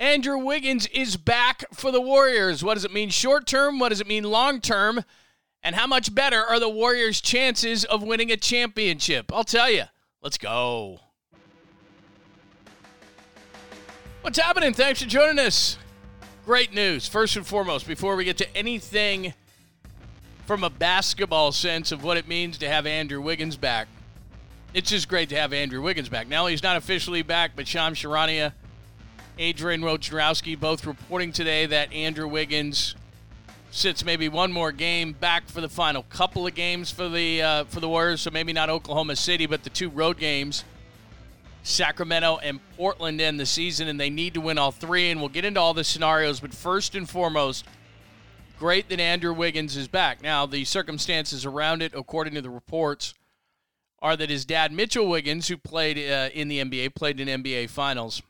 Andrew Wiggins is back for the Warriors. What does it mean short term? What does it mean long term? And how much better are the Warriors' chances of winning a championship? I'll tell you. Let's go. What's happening? Thanks for joining us. Great news. First and foremost, before we get to anything from a basketball sense of what it means to have Andrew Wiggins back, it's just great to have Andrew Wiggins back. Now he's not officially back, but Shams Charania Adrian Wojnarowski both reporting today that Andrew Wiggins sits maybe one more game back for the final couple of games for the uh, for the Warriors. So maybe not Oklahoma City, but the two road games, Sacramento and Portland, end the season, and they need to win all three. And we'll get into all the scenarios, but first and foremost, great that Andrew Wiggins is back. Now the circumstances around it, according to the reports, are that his dad Mitchell Wiggins, who played uh, in the NBA, played in NBA Finals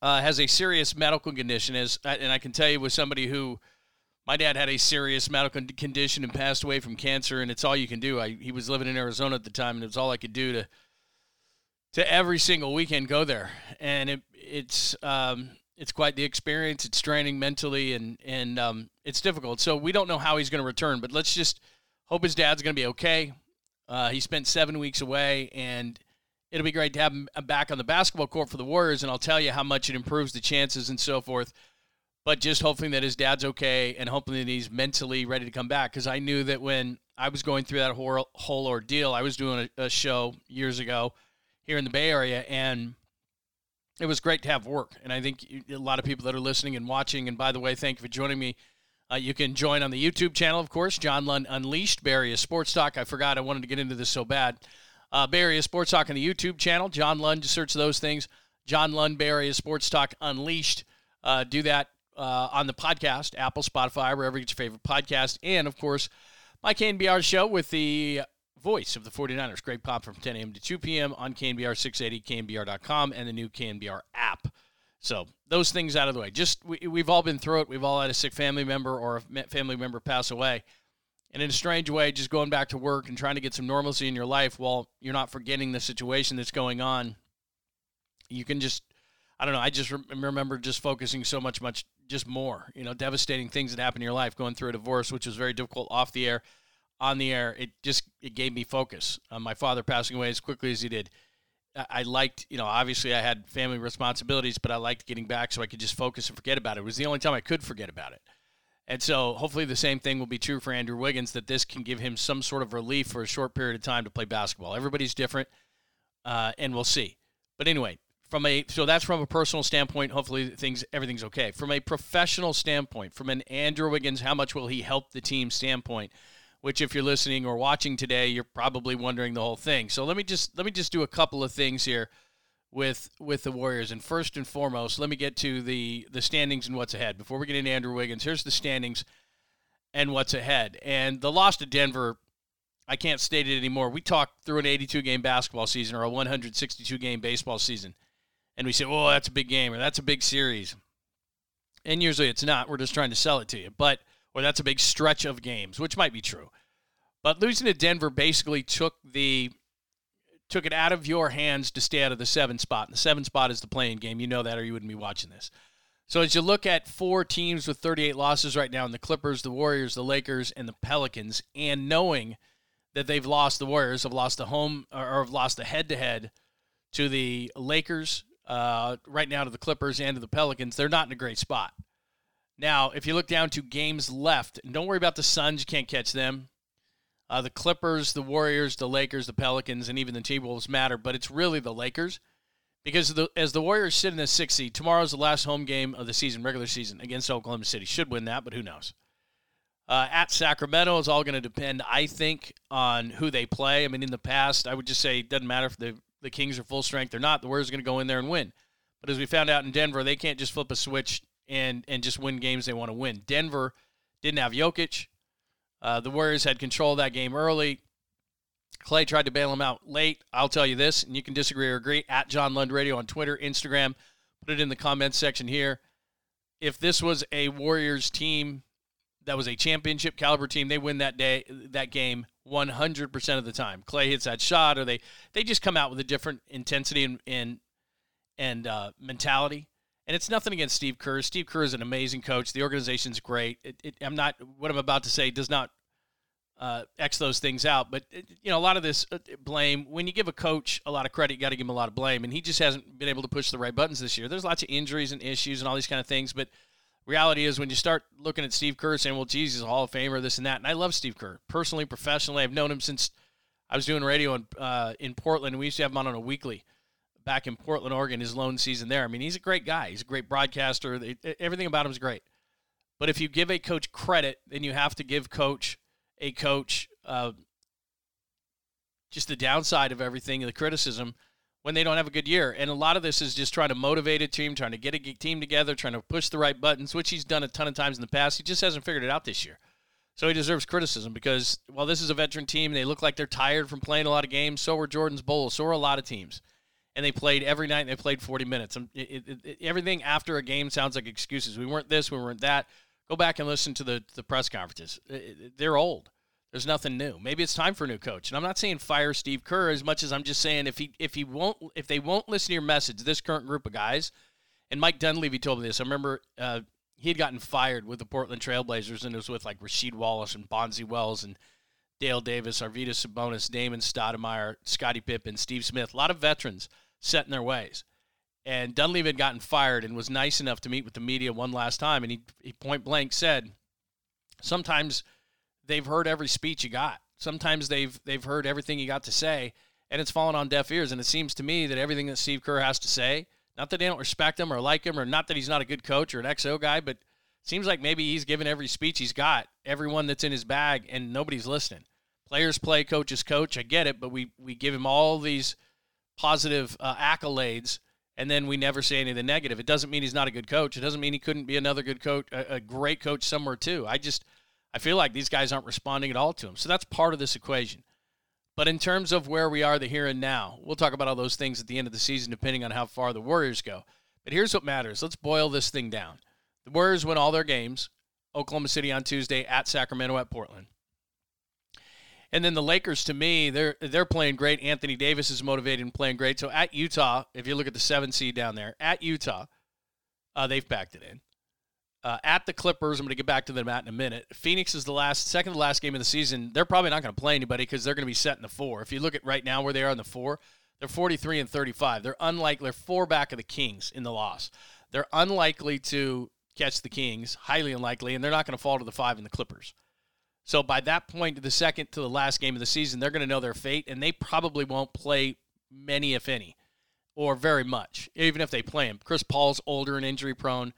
uh, has a serious medical condition, is, and I can tell you with somebody who, my dad had a serious medical condition and passed away from cancer, and it's all you can do. I, he was living in Arizona at the time, and it was all I could do to to every single weekend go there, and it, it's um, it's quite the experience. It's draining mentally, and and um, it's difficult. So we don't know how he's going to return, but let's just hope his dad's going to be okay. Uh, he spent seven weeks away, and it'll be great to have him back on the basketball court for the Warriors, and I'll tell you how much it improves the chances and so forth. But just hoping that his dad's okay and hoping that he's mentally ready to come back. Because I knew that when I was going through that whole, whole ordeal, I was doing a, a show years ago here in the Bay Area, and it was great to have work. And I think a lot of people that are listening and watching, and by the way, thank you for joining me. Uh, you can join on the YouTube channel, of course, John Lund Unleashed, Bay Area Sports Talk. I forgot I wanted to get into this so bad. Uh, Bay Area Sports Talk on the YouTube channel. John Lund, just search those things. John Lund, Bay Area Sports Talk Unleashed. Uh, do that uh, on the podcast, Apple, Spotify, wherever you get your favorite podcast. And, of course, my KNBR show with the voice of the 49ers, Greg Papa, from 10 a.m. to 2 p.m. on KNBR 680, KNBR.com, and the new KNBR app. So those things out of the way. Just we, we've all been through it. We've all had a sick family member or a family member pass away and in a strange way, just going back to work and trying to get some normalcy in your life while you're not forgetting the situation that's going on. You can just, I don't know, I just re- remember just focusing so much, much, just more, you know, devastating things that happen in your life, going through a divorce, which was very difficult off the air, on the air. It just, it gave me focus. Uh, my father passing away as quickly as he did. I, I liked, you know, obviously I had family responsibilities, but I liked getting back so I could just focus and forget about it. It was the only time I could forget about it. And so hopefully the same thing will be true for Andrew Wiggins that this can give him some sort of relief for a short period of time to play basketball. Everybody's different, uh, and we'll see. But anyway, from a so that's from a personal standpoint. Hopefully things everything's okay. From a professional standpoint, from an Andrew Wiggins, how much will he help the team standpoint? Which, if you're listening or watching today, you're probably wondering the whole thing. So let me just let me just do a couple of things here with with the Warriors. And first and foremost, let me get to the the standings and what's ahead. Before we get into Andrew Wiggins, here's the standings and what's ahead. And the loss to Denver, I can't state it anymore. We talked through an 82 game basketball season or a 162 game baseball season, and we say, "Oh, that's a big game," or "That's a big series." And usually it's not. We're just trying to sell it to you, but or that's a big stretch of games, which might be true. But losing to Denver basically took the took it out of your hands to stay out of the seven spot. And the seven spot is the play-in game. You know that, or you wouldn't be watching this. So as you look at four teams with 38 losses right now, in the Clippers, the Warriors, the Lakers, and the Pelicans, and knowing that they've lost, the Warriors have lost the home or have lost the head-to-head to the Lakers, uh, right now to the Clippers and to the Pelicans, they're not in a great spot. Now, if you look down to games left, and don't worry about the Suns, you can't catch them. Uh, the Clippers, the Warriors, the Lakers, the Pelicans, and even the T Wolves matter, but it's really the Lakers because the, as the Warriors sit in the sixth seed, tomorrow's the last home game of the season, regular season, against Oklahoma City. Should win that, but who knows? Uh, at Sacramento is all going to depend, I think, on who they play. I mean, in the past, I would just say it doesn't matter if the, the Kings are full strength or not. The Warriors are going to go in there and win. But as we found out in Denver, they can't just flip a switch and and just win games they want to win. Denver didn't have Jokic. Uh, the Warriors had control of that game early. Clay tried to bail him out late. I'll tell you this, and you can disagree or agree at John Lund Radio on Twitter, Instagram. Put it in the comments section here. If this was a Warriors team that was a championship caliber team, they win that day that game 100% of the time. Clay hits that shot, or they they just come out with a different intensity and and, and uh, mentality. And it's nothing against Steve Kerr. Steve Kerr is an amazing coach. The organization's great. It, it, I'm not what I'm about to say does not uh, X those things out. But you know, a lot of this uh, blame when you give a coach a lot of credit, you got to give him a lot of blame, and he just hasn't been able to push the right buttons this year. There's lots of injuries and issues and all these kind of things, but reality is when you start looking at Steve Kerr saying, "Well, geez, he's a Hall of Famer, this and that," and I love Steve Kerr personally, professionally. I've known him since I was doing radio in uh, in Portland. And we used to have him on on a weekly back in Portland, Oregon, his lone season there. I mean, he's a great guy. He's a great broadcaster. Everything about him is great. But if you give a coach credit, then you have to give coach a coach uh, just the downside of everything, the criticism when they don't have a good year. And a lot of this is just trying to motivate a team, trying to get a team together, trying to push the right buttons, which he's done a ton of times in the past. He just hasn't figured it out this year. So he deserves criticism because while this is a veteran team, they look like they're tired from playing a lot of games. So were Jordan's Bulls. So were a lot of teams and they played every night. And they played 40 minutes. It, it, it, everything after a game sounds like excuses. We weren't this, we weren't that. Go back and listen to the the press conferences. They're old. There's nothing new. Maybe it's time for a new coach. And I'm not saying fire Steve Kerr as much as I'm just saying if he if he won't if they won't listen to your message, this current group of guys, and Mike Dunleavy told me this. I remember uh, he had gotten fired with the Portland Trailblazers, and it was with like Rasheed Wallace and Bonzi Wells and Dale Davis, Arvydas Sabonis, Damon Stoudemire, Scottie Pippen, Steve Smith, a lot of veterans set in their ways. And Dunleavy had gotten fired and was nice enough to meet with the media one last time. And he, he point blank said, sometimes they've heard every speech you got. Sometimes they've they've heard everything you got to say, and it's fallen on deaf ears. And it seems to me that everything that Steve Kerr has to say, not that they don't respect him or like him, or not that he's not a good coach or an XO guy, but seems like maybe he's given every speech he's got, everyone that's in his bag, and nobody's listening. Players play, coaches coach. I get it, but we we give him all these positive uh, accolades and then we never say anything negative. It doesn't mean he's not a good coach. It doesn't mean he couldn't be another good coach, a, a, great coach somewhere too. I just, I feel like these guys aren't responding at all to him. So that's part of this equation. But in terms of where we are, the here and now, we'll talk about all those things at the end of the season, depending on how far the Warriors go. But here's what matters. Let's boil this thing down. The Warriors win all their games. Oklahoma City on Tuesday, at Sacramento, at Portland. And then the Lakers, to me, they're they're playing great. Anthony Davis is motivated and playing great. So at Utah, if you look at the seven seed down there, at Utah, uh, they've backed it in. Uh, at the Clippers, I'm going to get back to them at in a minute. Phoenix is the last, second to last game of the season. They're probably not going to play anybody because they're going to be set in the four. If you look at right now where they are in the four, they're 43 and 35. They're unlikely. They're four back of the Kings in the loss. They're unlikely to catch the Kings, highly unlikely, and they're not going to fall to the five in the Clippers. So by that point, the second to the last game of the season, they're going to know their fate, and they probably won't play many, if any, or very much, even if they play him. Chris Paul's older and injury prone.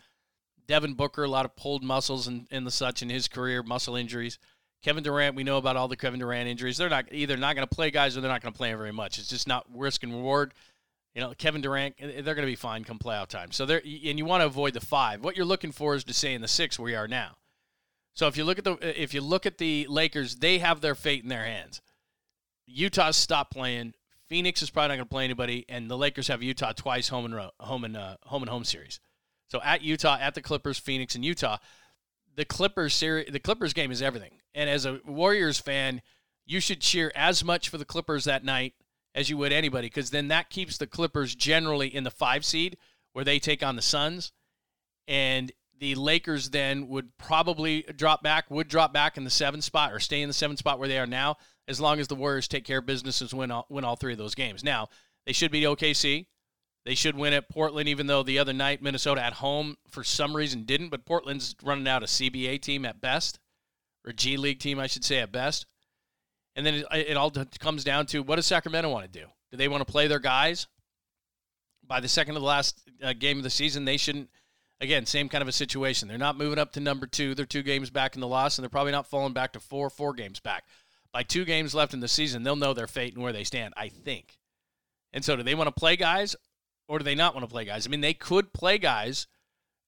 Devin Booker, a lot of pulled muscles and, and the such in his career, muscle injuries. Kevin Durant, we know about all the Kevin Durant injuries. They're not either not going to play guys or they're not going to play very much. It's just not risk and reward. You know, Kevin Durant, eh, they're going to be fine come playoff time. So they're and you want to avoid the five. What you're looking for is to stay in the six where we are now. So if you look at the if you look at the Lakers, they have their fate in their hands. Utah's stopped playing. Phoenix is probably not going to play anybody, and the Lakers have Utah twice home and ro- home and uh, home and home series. So at Utah, at the Clippers, Phoenix, and Utah, the Clippers series, the Clippers game is everything. And as a Warriors fan, you should cheer as much for the Clippers that night as you would anybody, because then that keeps the Clippers generally in the five seed where they take on the Suns, and the Lakers then would probably drop back, would drop back in the seventh spot or stay in the seventh spot where they are now, as long as the Warriors take care of business and win all, win all three of those games. Now, they should beat OKC. They should win at Portland, even though the other night Minnesota at home for some reason didn't. But Portland's running out a CBA team at best, or G League team, I should say, at best. And then it, it all comes down to what does Sacramento want to do? Do they want to play their guys? By the second of the last uh, game of the season, they shouldn't again, same kind of a situation. They're not moving up to number two. They're two games back in the loss, and they're probably not falling back to four, four games back. By two games left in the season, they'll know their fate and where they stand, I think. And so, do they want to play guys or do they not want to play guys? I mean, they could play guys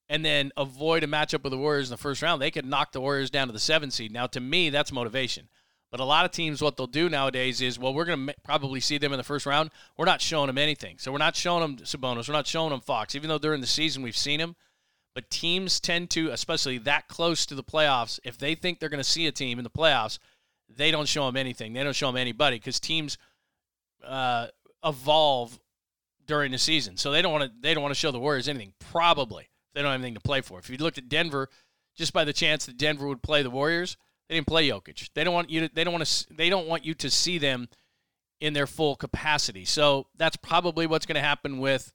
and then avoid a matchup with the Warriors in the first round. They could knock the Warriors down to the seven seed. Now, to me, that's motivation. But a lot of teams, what they'll do nowadays is, well, we're going to probably see them in the first round. We're not showing them anything. So we're not showing them Sabonis. We're not showing them Fox. Even though during the season we've seen them, but teams tend to, especially that close to the playoffs, if they think they're going to see a team in the playoffs, they don't show them anything. They don't show them anybody because teams uh, evolve during the season. So they don't want to they don't want to show the Warriors anything. Probably they don't have anything to play for. If you looked at Denver, just by the chance that Denver would play the Warriors, they didn't play Jokic. They don't want you to, they don't want to they don't want you to see them in their full capacity. So that's probably what's going to happen with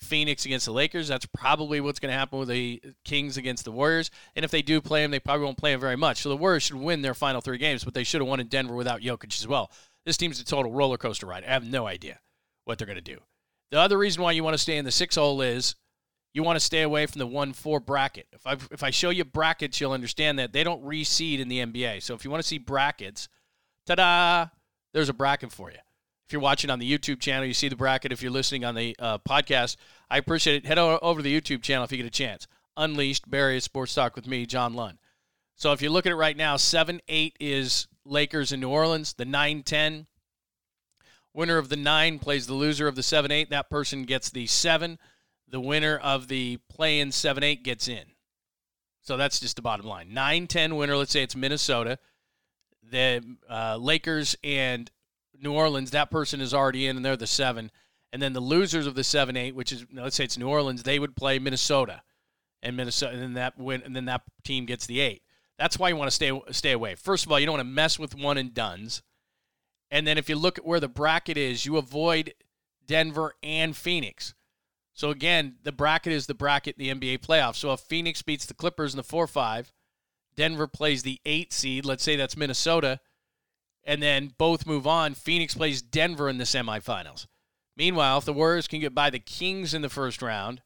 Phoenix against the Lakers. That's probably what's going to happen with the Kings against the Warriors. And if they do play them, they probably won't play them very much. So the Warriors should win their final three games, but they should have won in Denver without Jokic as well. This team's a total roller coaster ride. I have no idea what they're going to do. The other reason why you want to stay in the six hole is you want to stay away from the one four bracket. If I if I show you brackets, you'll understand that they don't reseed in the NBA. So if you want to see brackets, ta-da, there's a bracket for you. If you're watching on the YouTube channel, you see the bracket. If you're listening on the uh, podcast, I appreciate it. Head over to the YouTube channel if you get a chance. Unleashed Bay Area Sports Talk with me, John Lund. So if you look at it right now, 7 8 is Lakers in New Orleans. The 9 10, winner of the 9 plays the loser of the 7 8. That person gets the 7. The winner of the play in 7 8 gets in. So that's just the bottom line. 9 10 winner, let's say it's Minnesota. The uh, Lakers and New Orleans, that person is already in and they're the 7. And then the losers of the 7 8, which is, let's say it's New Orleans, they would play Minnesota. And Minnesota, and then that win, and then that team gets the eight. That's why you want to stay stay away. First of all, you don't want to mess with one and duns. And then if you look at where the bracket is, you avoid Denver and Phoenix. So again, the bracket is the bracket in the NBA playoffs. So if Phoenix beats the Clippers in the 4 5, Denver plays the 8 seed, let's say that's Minnesota, and then both move on. Phoenix plays Denver in the semifinals. Meanwhile, if the Warriors can get by the Kings in the first round,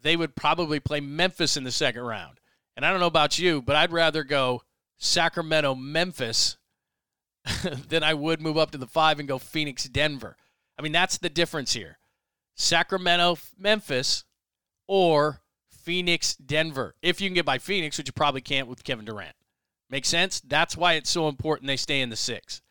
they would probably play Memphis in the second round. And I don't know about you, but I'd rather go Sacramento, Memphis than I would move up to the five and go Phoenix, Denver. I mean, that's the difference here. Sacramento, Memphis, or Phoenix, Denver. If you can get by Phoenix, which you probably can't with Kevin Durant. Make sense? That's why it's so important they stay in the six.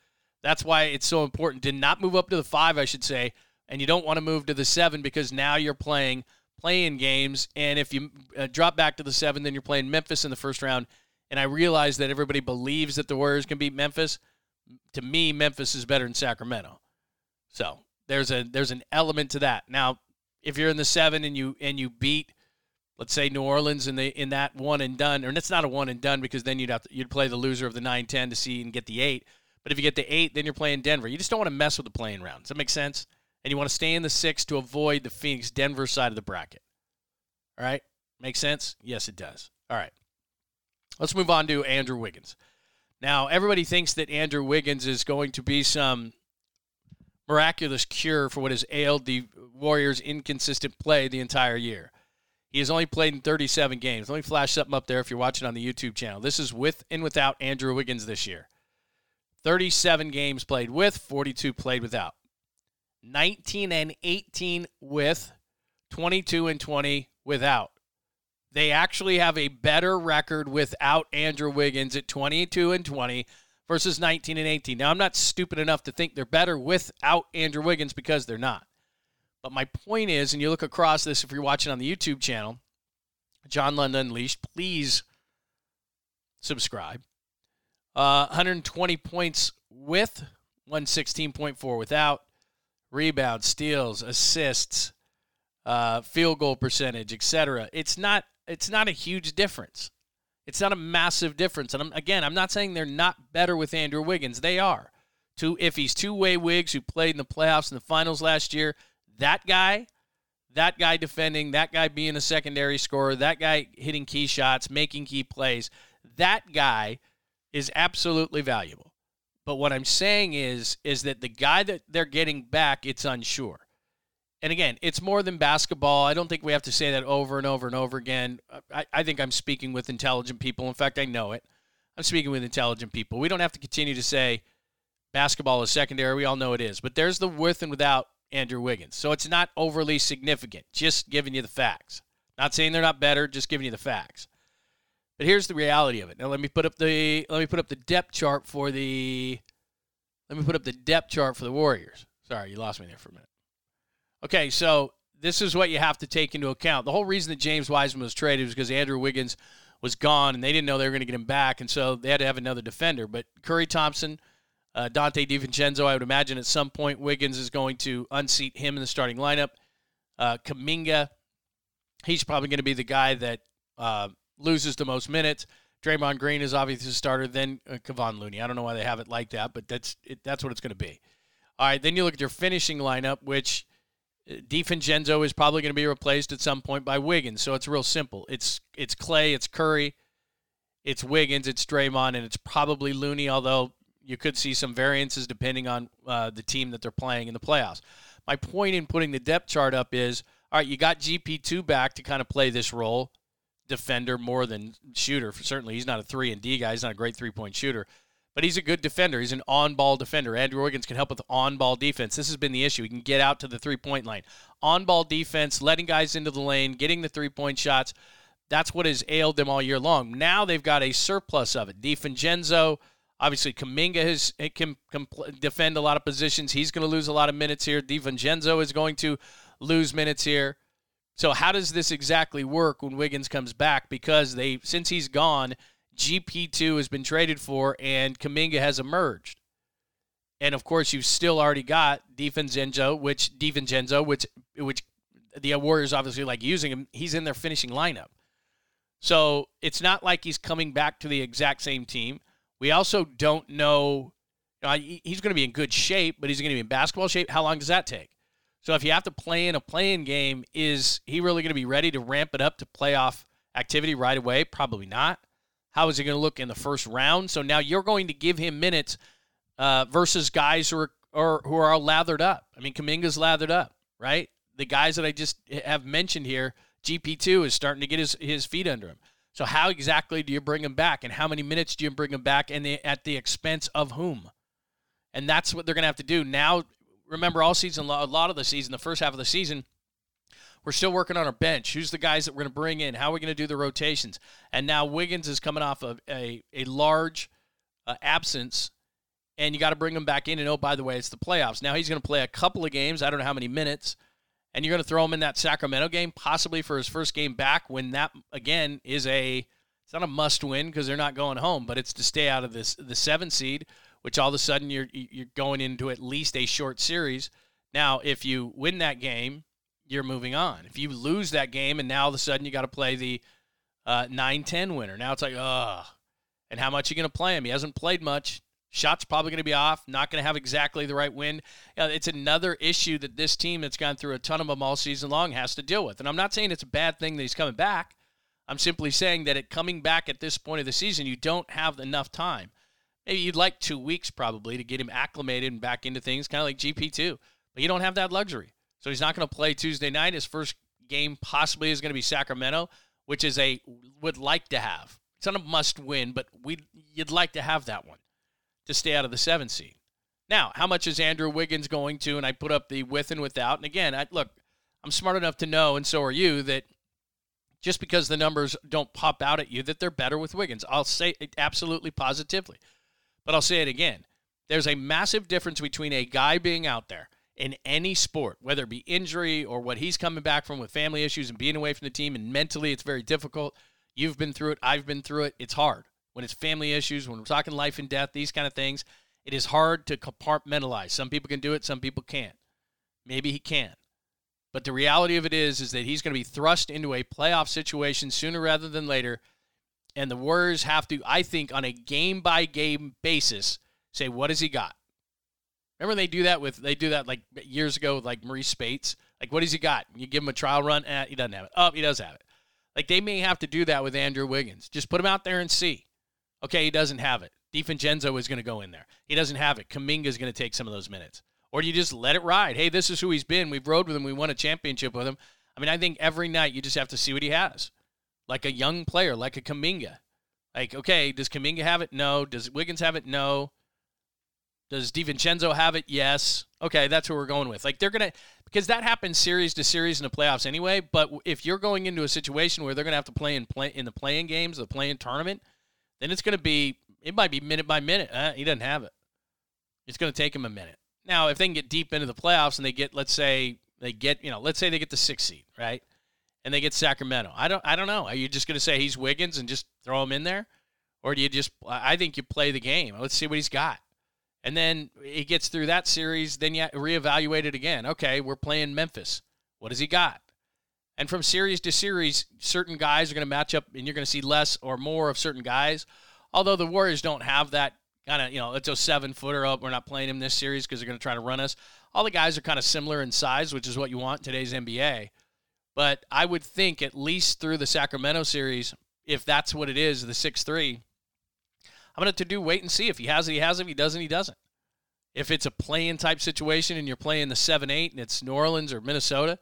That's why it's so important to not move up to the five, I should say, and you don't want to move to the seven because now you're playing – play-in games. And if you uh, drop back to the seven, then you're playing Memphis in the first round. And I realize that everybody believes that the Warriors can beat Memphis. To me, Memphis is better than Sacramento. So there's a there's an element to that. Now, if you're in the seven and you and you beat, let's say New Orleans in the in that one and done, or it's not a one and done because then you'd have to, you'd play the loser of the nine ten to see and get the eight. But if you get the eight, then you're playing Denver. You just don't want to mess with the play-in round. Does that make sense? and you want to stay in the six to avoid the Phoenix Denver side of the bracket. All right? Make sense? Yes, it does. All right. Let's move on to Andrew Wiggins. Now, everybody thinks that Andrew Wiggins is going to be some miraculous cure for what has ailed the Warriors' inconsistent play the entire year. He has only played in 37 games. Let me flash something up there if you're watching on the YouTube channel. This is with and without Andrew Wiggins this year. 37 games played with, 42 played without. 19 and 18 with, 22 and 20 without. They actually have a better record without Andrew Wiggins at 22 and 20 versus 19 and 18. Now, I'm not stupid enough to think they're better without Andrew Wiggins because they're not. But my point is, and you look across this if you're watching on the YouTube channel, John Lund Unleashed, please subscribe. Uh, 120 points with, 116.4 without rebounds, steals, assists, uh, field goal percentage, etc. It's not it's not a huge difference. It's not a massive difference. And I'm, again, I'm not saying they're not better with Andrew Wiggins. They are. Two if he's two way Wiggs who played in the playoffs and the finals last year, that guy, that guy defending, that guy being a secondary scorer, that guy hitting key shots, making key plays, that guy is absolutely valuable. But what I'm saying is is that the guy that they're getting back, it's unsure. And again, it's more than basketball. I don't think we have to say that over and over and over again. I, I think I'm speaking with intelligent people. In fact, I know it. I'm speaking with intelligent people. We don't have to continue to say basketball is secondary. We all know it is. But there's the with and without Andrew Wiggins. So it's not overly significant. Just giving you the facts. Not saying they're not better, just giving you the facts. But here's the reality of it. Now let me put up the let me put up the depth chart for the let me put up the depth chart for the Warriors. Sorry, you lost me there for a minute. Okay, so this is what you have to take into account. The whole reason that James Wiseman was traded was because Andrew Wiggins was gone and they didn't know they were going to get him back, and so they had to have another defender. But Curry Thompson, Uh, Donte DiVincenzo, I would imagine at some point Wiggins is going to unseat him in the starting lineup. Uh, Kuminga, he's probably going to be the guy that uh, loses the most minutes. Draymond Green is obviously the starter, then uh, Kevon Looney. I don't know why they have it like that, but that's it, that's what it's going to be. All right, then you look at your finishing lineup, which uh, DiVincenzo is probably going to be replaced at some point by Wiggins. So it's real simple. It's it's Clay, it's Curry, it's Wiggins, it's Draymond, and it's probably Looney. Although you could see some variances depending on uh, the team that they're playing in the playoffs. My point in putting the depth chart up is all right, you got GP2 back to kind of play this role, defender more than shooter. Certainly, he's not a 3 and D guy, he's not a great three point shooter. But he's a good defender. He's an on ball defender. Andrew Wiggins can help with on ball defense. This has been the issue. He can get out to the three point line. On ball defense, letting guys into the lane, getting the three point shots. That's what has ailed them all year long. Now they've got a surplus of it. DiVincenzo, Obviously, Kuminga has, eh, can, can defend a lot of positions. He's going to lose a lot of minutes here. DiVincenzo is going to lose minutes here. So how does this exactly work when Wiggins comes back? Because they since he's gone, GP2 has been traded for and Kuminga has emerged. And of course, you've still already got DiVincenzo, which DiVincenzo, which which the Warriors obviously like using him. He's in their finishing lineup. So it's not like he's coming back to the exact same team. We also don't know. He's going to be in good shape, but he's going to be in basketball shape. How long does that take? So if you have to play in a play-in game, is he really going to be ready to ramp it up to playoff activity right away? Probably not. How is he going to look in the first round? So now you're going to give him minutes uh, versus guys who are who are all lathered up. I mean, Kuminga's lathered up, right? The guys that I just have mentioned here, GP2 is starting to get his, his feet under him. So how exactly do you bring him back, and how many minutes do you bring him back, and the, at the expense of whom? And that's what they're going to have to do now. Remember, all season, a lot of the season, the first half of the season, we're still working on our bench. Who's the guys that we're going to bring in? How are we going to do the rotations? And now Wiggins is coming off of a, a large uh, absence, and you got to bring him back in. And oh, by the way, it's the playoffs. Now he's going to play a couple of games. I don't know how many minutes and you're going to throw him in that Sacramento game, possibly for his first game back, when that again is a it's not a must win because they're not going home, but it's to stay out of this the seven seed, which all of a sudden you're you're going into at least a short series. Now, if you win that game, you're moving on. If you lose that game, and now all of a sudden you got to play the uh, 9-10 winner. Now it's like, ugh. And how much are you going to play him? He hasn't played much. Shot's probably going to be off, not going to have exactly the right wind. Uh, it's another issue that this team that's gone through a ton of them all season long has to deal with. And I'm not saying it's a bad thing that he's coming back. I'm simply saying that at coming back at this point of the season, you don't have enough time. Maybe you'd like two weeks probably to get him acclimated and back into things, kind of like GP2. But you don't have that luxury. So he's not going to play Tuesday night. His first game possibly is going to be Sacramento, which is a would like to have. It's not a must win, but we you'd like to have that one to stay out of the seven seed. Now, how much is Andrew Wiggins going to? And I put up the with and without. And again, I, look, I'm smart enough to know, and so are you, that just because the numbers don't pop out at you, that they're better with Wiggins. I'll say it absolutely positively. But I'll say it again. There's a massive difference between a guy being out there in any sport, whether it be injury or what he's coming back from with family issues and being away from the team, and mentally it's very difficult. You've been through it. I've been through it. It's hard when it's family issues, when we're talking life and death, these kind of things, it is hard to compartmentalize. Some people can do it, some people can't. Maybe he can. But the reality of it is is that he's going to be thrust into a playoff situation sooner rather than later. And the Warriors have to, I think, on a game by game basis, say, what has he got? Remember they do that with they do that like years ago with like Marreese Speights. Like, what has he got? You give him a trial run, eh, he doesn't have it. Oh, he does have it. Like they may have to do that with Andrew Wiggins. Just put him out there and see. Okay, he doesn't have it. DiVincenzo is going to go in there. He doesn't have it. Kuminga is going to take some of those minutes. Or do you just let it ride? Hey, this is who he's been. We've rode with him. We won a championship with him. I mean, I think every night you just have to see what he has. Like a young player, like a Kuminga. Like, okay, does Kuminga have it? No. Does Wiggins have it? No. Does DiVincenzo have it? Yes. Okay, that's what we're going with. Like they're gonna because that happens series to series in the playoffs anyway. But if you're going into a situation where they're gonna have to play in play in the play-in games, the play-in tournament, then it's going to be, it might be minute by minute. Uh, he doesn't have it. It's going to take him a minute. Now, if they can get deep into the playoffs and they get, let's say, they get, you know, let's say they get the sixth seed, right? And they get Sacramento. I don't, I don't know. Are you just going to say he's Wiggins and just throw him in there, or do you just? I think you play the game. Let's see what he's got, And then he gets through that series, then you reevaluate it again. Okay, we're playing Memphis. What has he got? And from series to series, certain guys are going to match up, and you're going to see less or more of certain guys. Although the Warriors don't have that kind of, you know, it's a seven footer up. We're not playing him this series because they're going to try to run us. All the guys are kind of similar in size, which is what you want today's NBA. But I would think at least through the Sacramento series, if that's what it is, the 6 3, I'm going to do wait and see. If he has it, he has it. If he doesn't, he doesn't. If it's a play-in type situation and you're playing the 7 8 and it's New Orleans or Minnesota,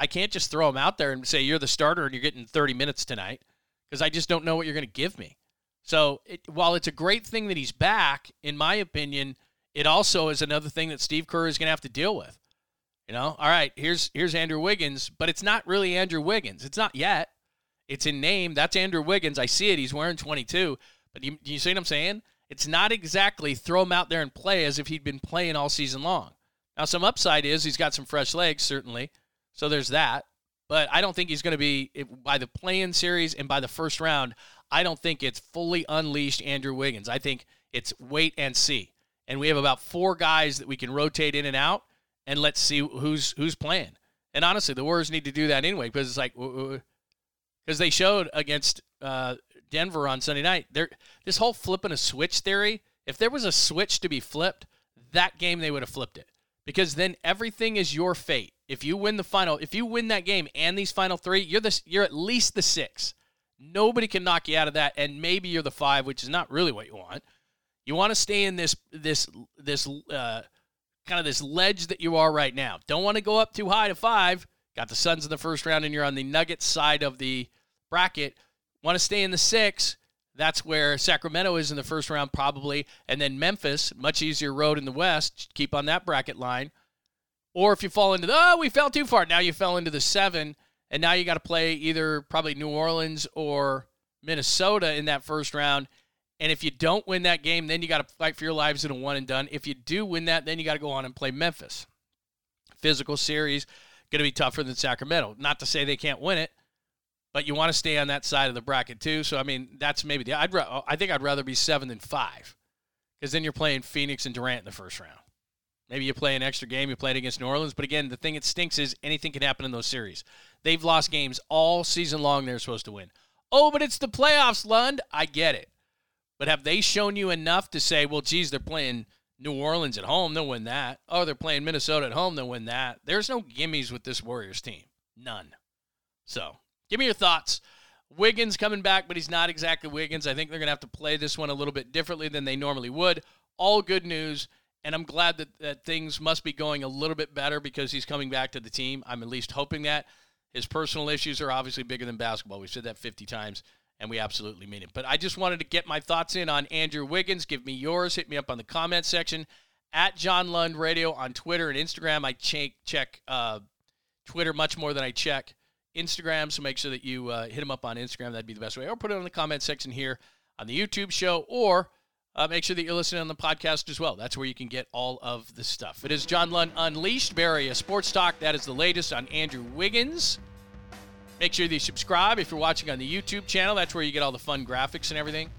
I can't just throw him out there and say, you're the starter and you're getting 30 minutes tonight because I just don't know what you're going to give me. So it, while it's a great thing that he's back, in my opinion, it also is another thing that Steve Kerr is going to have to deal with. You know, all right, here's here's Andrew Wiggins, but it's not really Andrew Wiggins. It's not yet. It's in name. That's Andrew Wiggins. I see it. He's wearing 22. But you, you see what I'm saying? It's not exactly throw him out there and play as if he'd been playing all season long. Now, some upside is he's got some fresh legs, certainly. So there's that. But I don't think he's going to be, by the play-in series and by the first round, I don't think it's fully unleashed Andrew Wiggins. I think it's wait and see. And we have about four guys that we can rotate in and out, and let's see who's who's playing. And honestly, the Warriors need to do that anyway because it's like because they showed against uh, Denver on Sunday night. There, this whole flipping a switch theory. If there was a switch to be flipped, that game they would have flipped it because then everything is your fate. If you win the final, if you win that game and these final three, you're the you're at least the six. Nobody can knock you out of that, and maybe you're the five, which is not really what you want. You want to stay in this this this uh, kind of this ledge that you are right now. Don't want to go up too high to five. Got the Suns in the first round, and you're on the Nuggets side of the bracket. Want to stay in the six. That's where Sacramento is in the first round, probably. And then Memphis, much easier road in the West. Keep on that bracket line. Or if you fall into the, oh, we fell too far. Now you fell into the seven, and now you got to play either probably New Orleans or Minnesota in that first round. And if you don't win that game, then you got to fight for your lives in a one and done. If you do win that, then you got to go on and play Memphis. Physical series, going to be tougher than Sacramento. Not to say they can't win it, but you want to stay on that side of the bracket too. So I mean, that's maybe the. I'd I think I'd rather be seven than five, because then you're playing Phoenix and Durant in the first round. Maybe you play an extra game, you played against New Orleans. But again, the thing that stinks is anything can happen in those series. They've lost games all season long they're supposed to win. Oh, but it's the playoffs, Lund. I get it. But have they shown you enough to say, well, geez, they're playing New Orleans at home, they'll win that. Oh, they're playing Minnesota at home, they'll win that. There's no gimmies with this Warriors team. None. So give me your thoughts. Wiggins coming back, but he's not exactly Wiggins. I think they're going to have to play this one a little bit differently than they normally would. All good news and I'm glad that, that things must be going a little bit better because he's coming back to the team. I'm at least hoping that. His personal issues are obviously bigger than basketball. We've said that 50 times, and we absolutely mean it. But I just wanted to get my thoughts in on Andrew Wiggins. Give me yours. Hit me up on the comment section at John Lund Radio on Twitter and Instagram. I check, check uh, Twitter much more than I check Instagram, so make sure that you uh, hit him up on Instagram. That'd be the best way. Or put it in the comment section here on the YouTube show or – uh, make sure that you're listening on the podcast as well. That's where you can get all of the stuff. It is John Lund Unleashed, Bay Area Sports Talk. That is the latest on Andrew Wiggins. Make sure that you subscribe if you're watching on the YouTube channel. That's where you get all the fun graphics and everything.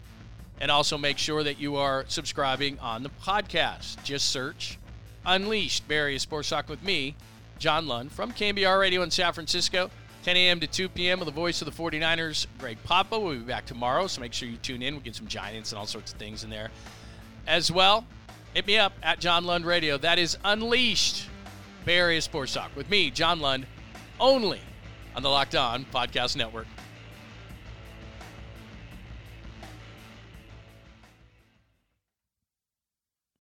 And also make sure that you are subscribing on the podcast. Just search Unleashed, Bay Area Sports Talk with me, John Lund, from KNBR Radio in San Francisco. 10 a.m. to 2 p.m. with the voice of the 49ers, Greg Papa. We'll be back tomorrow, so make sure you tune in. We'll get some Giants and all sorts of things in there as well. Hit me up at John Lund Radio. That is Unleashed Bay Area Sports Talk with me, John Lund, only on the Locked On Podcast Network.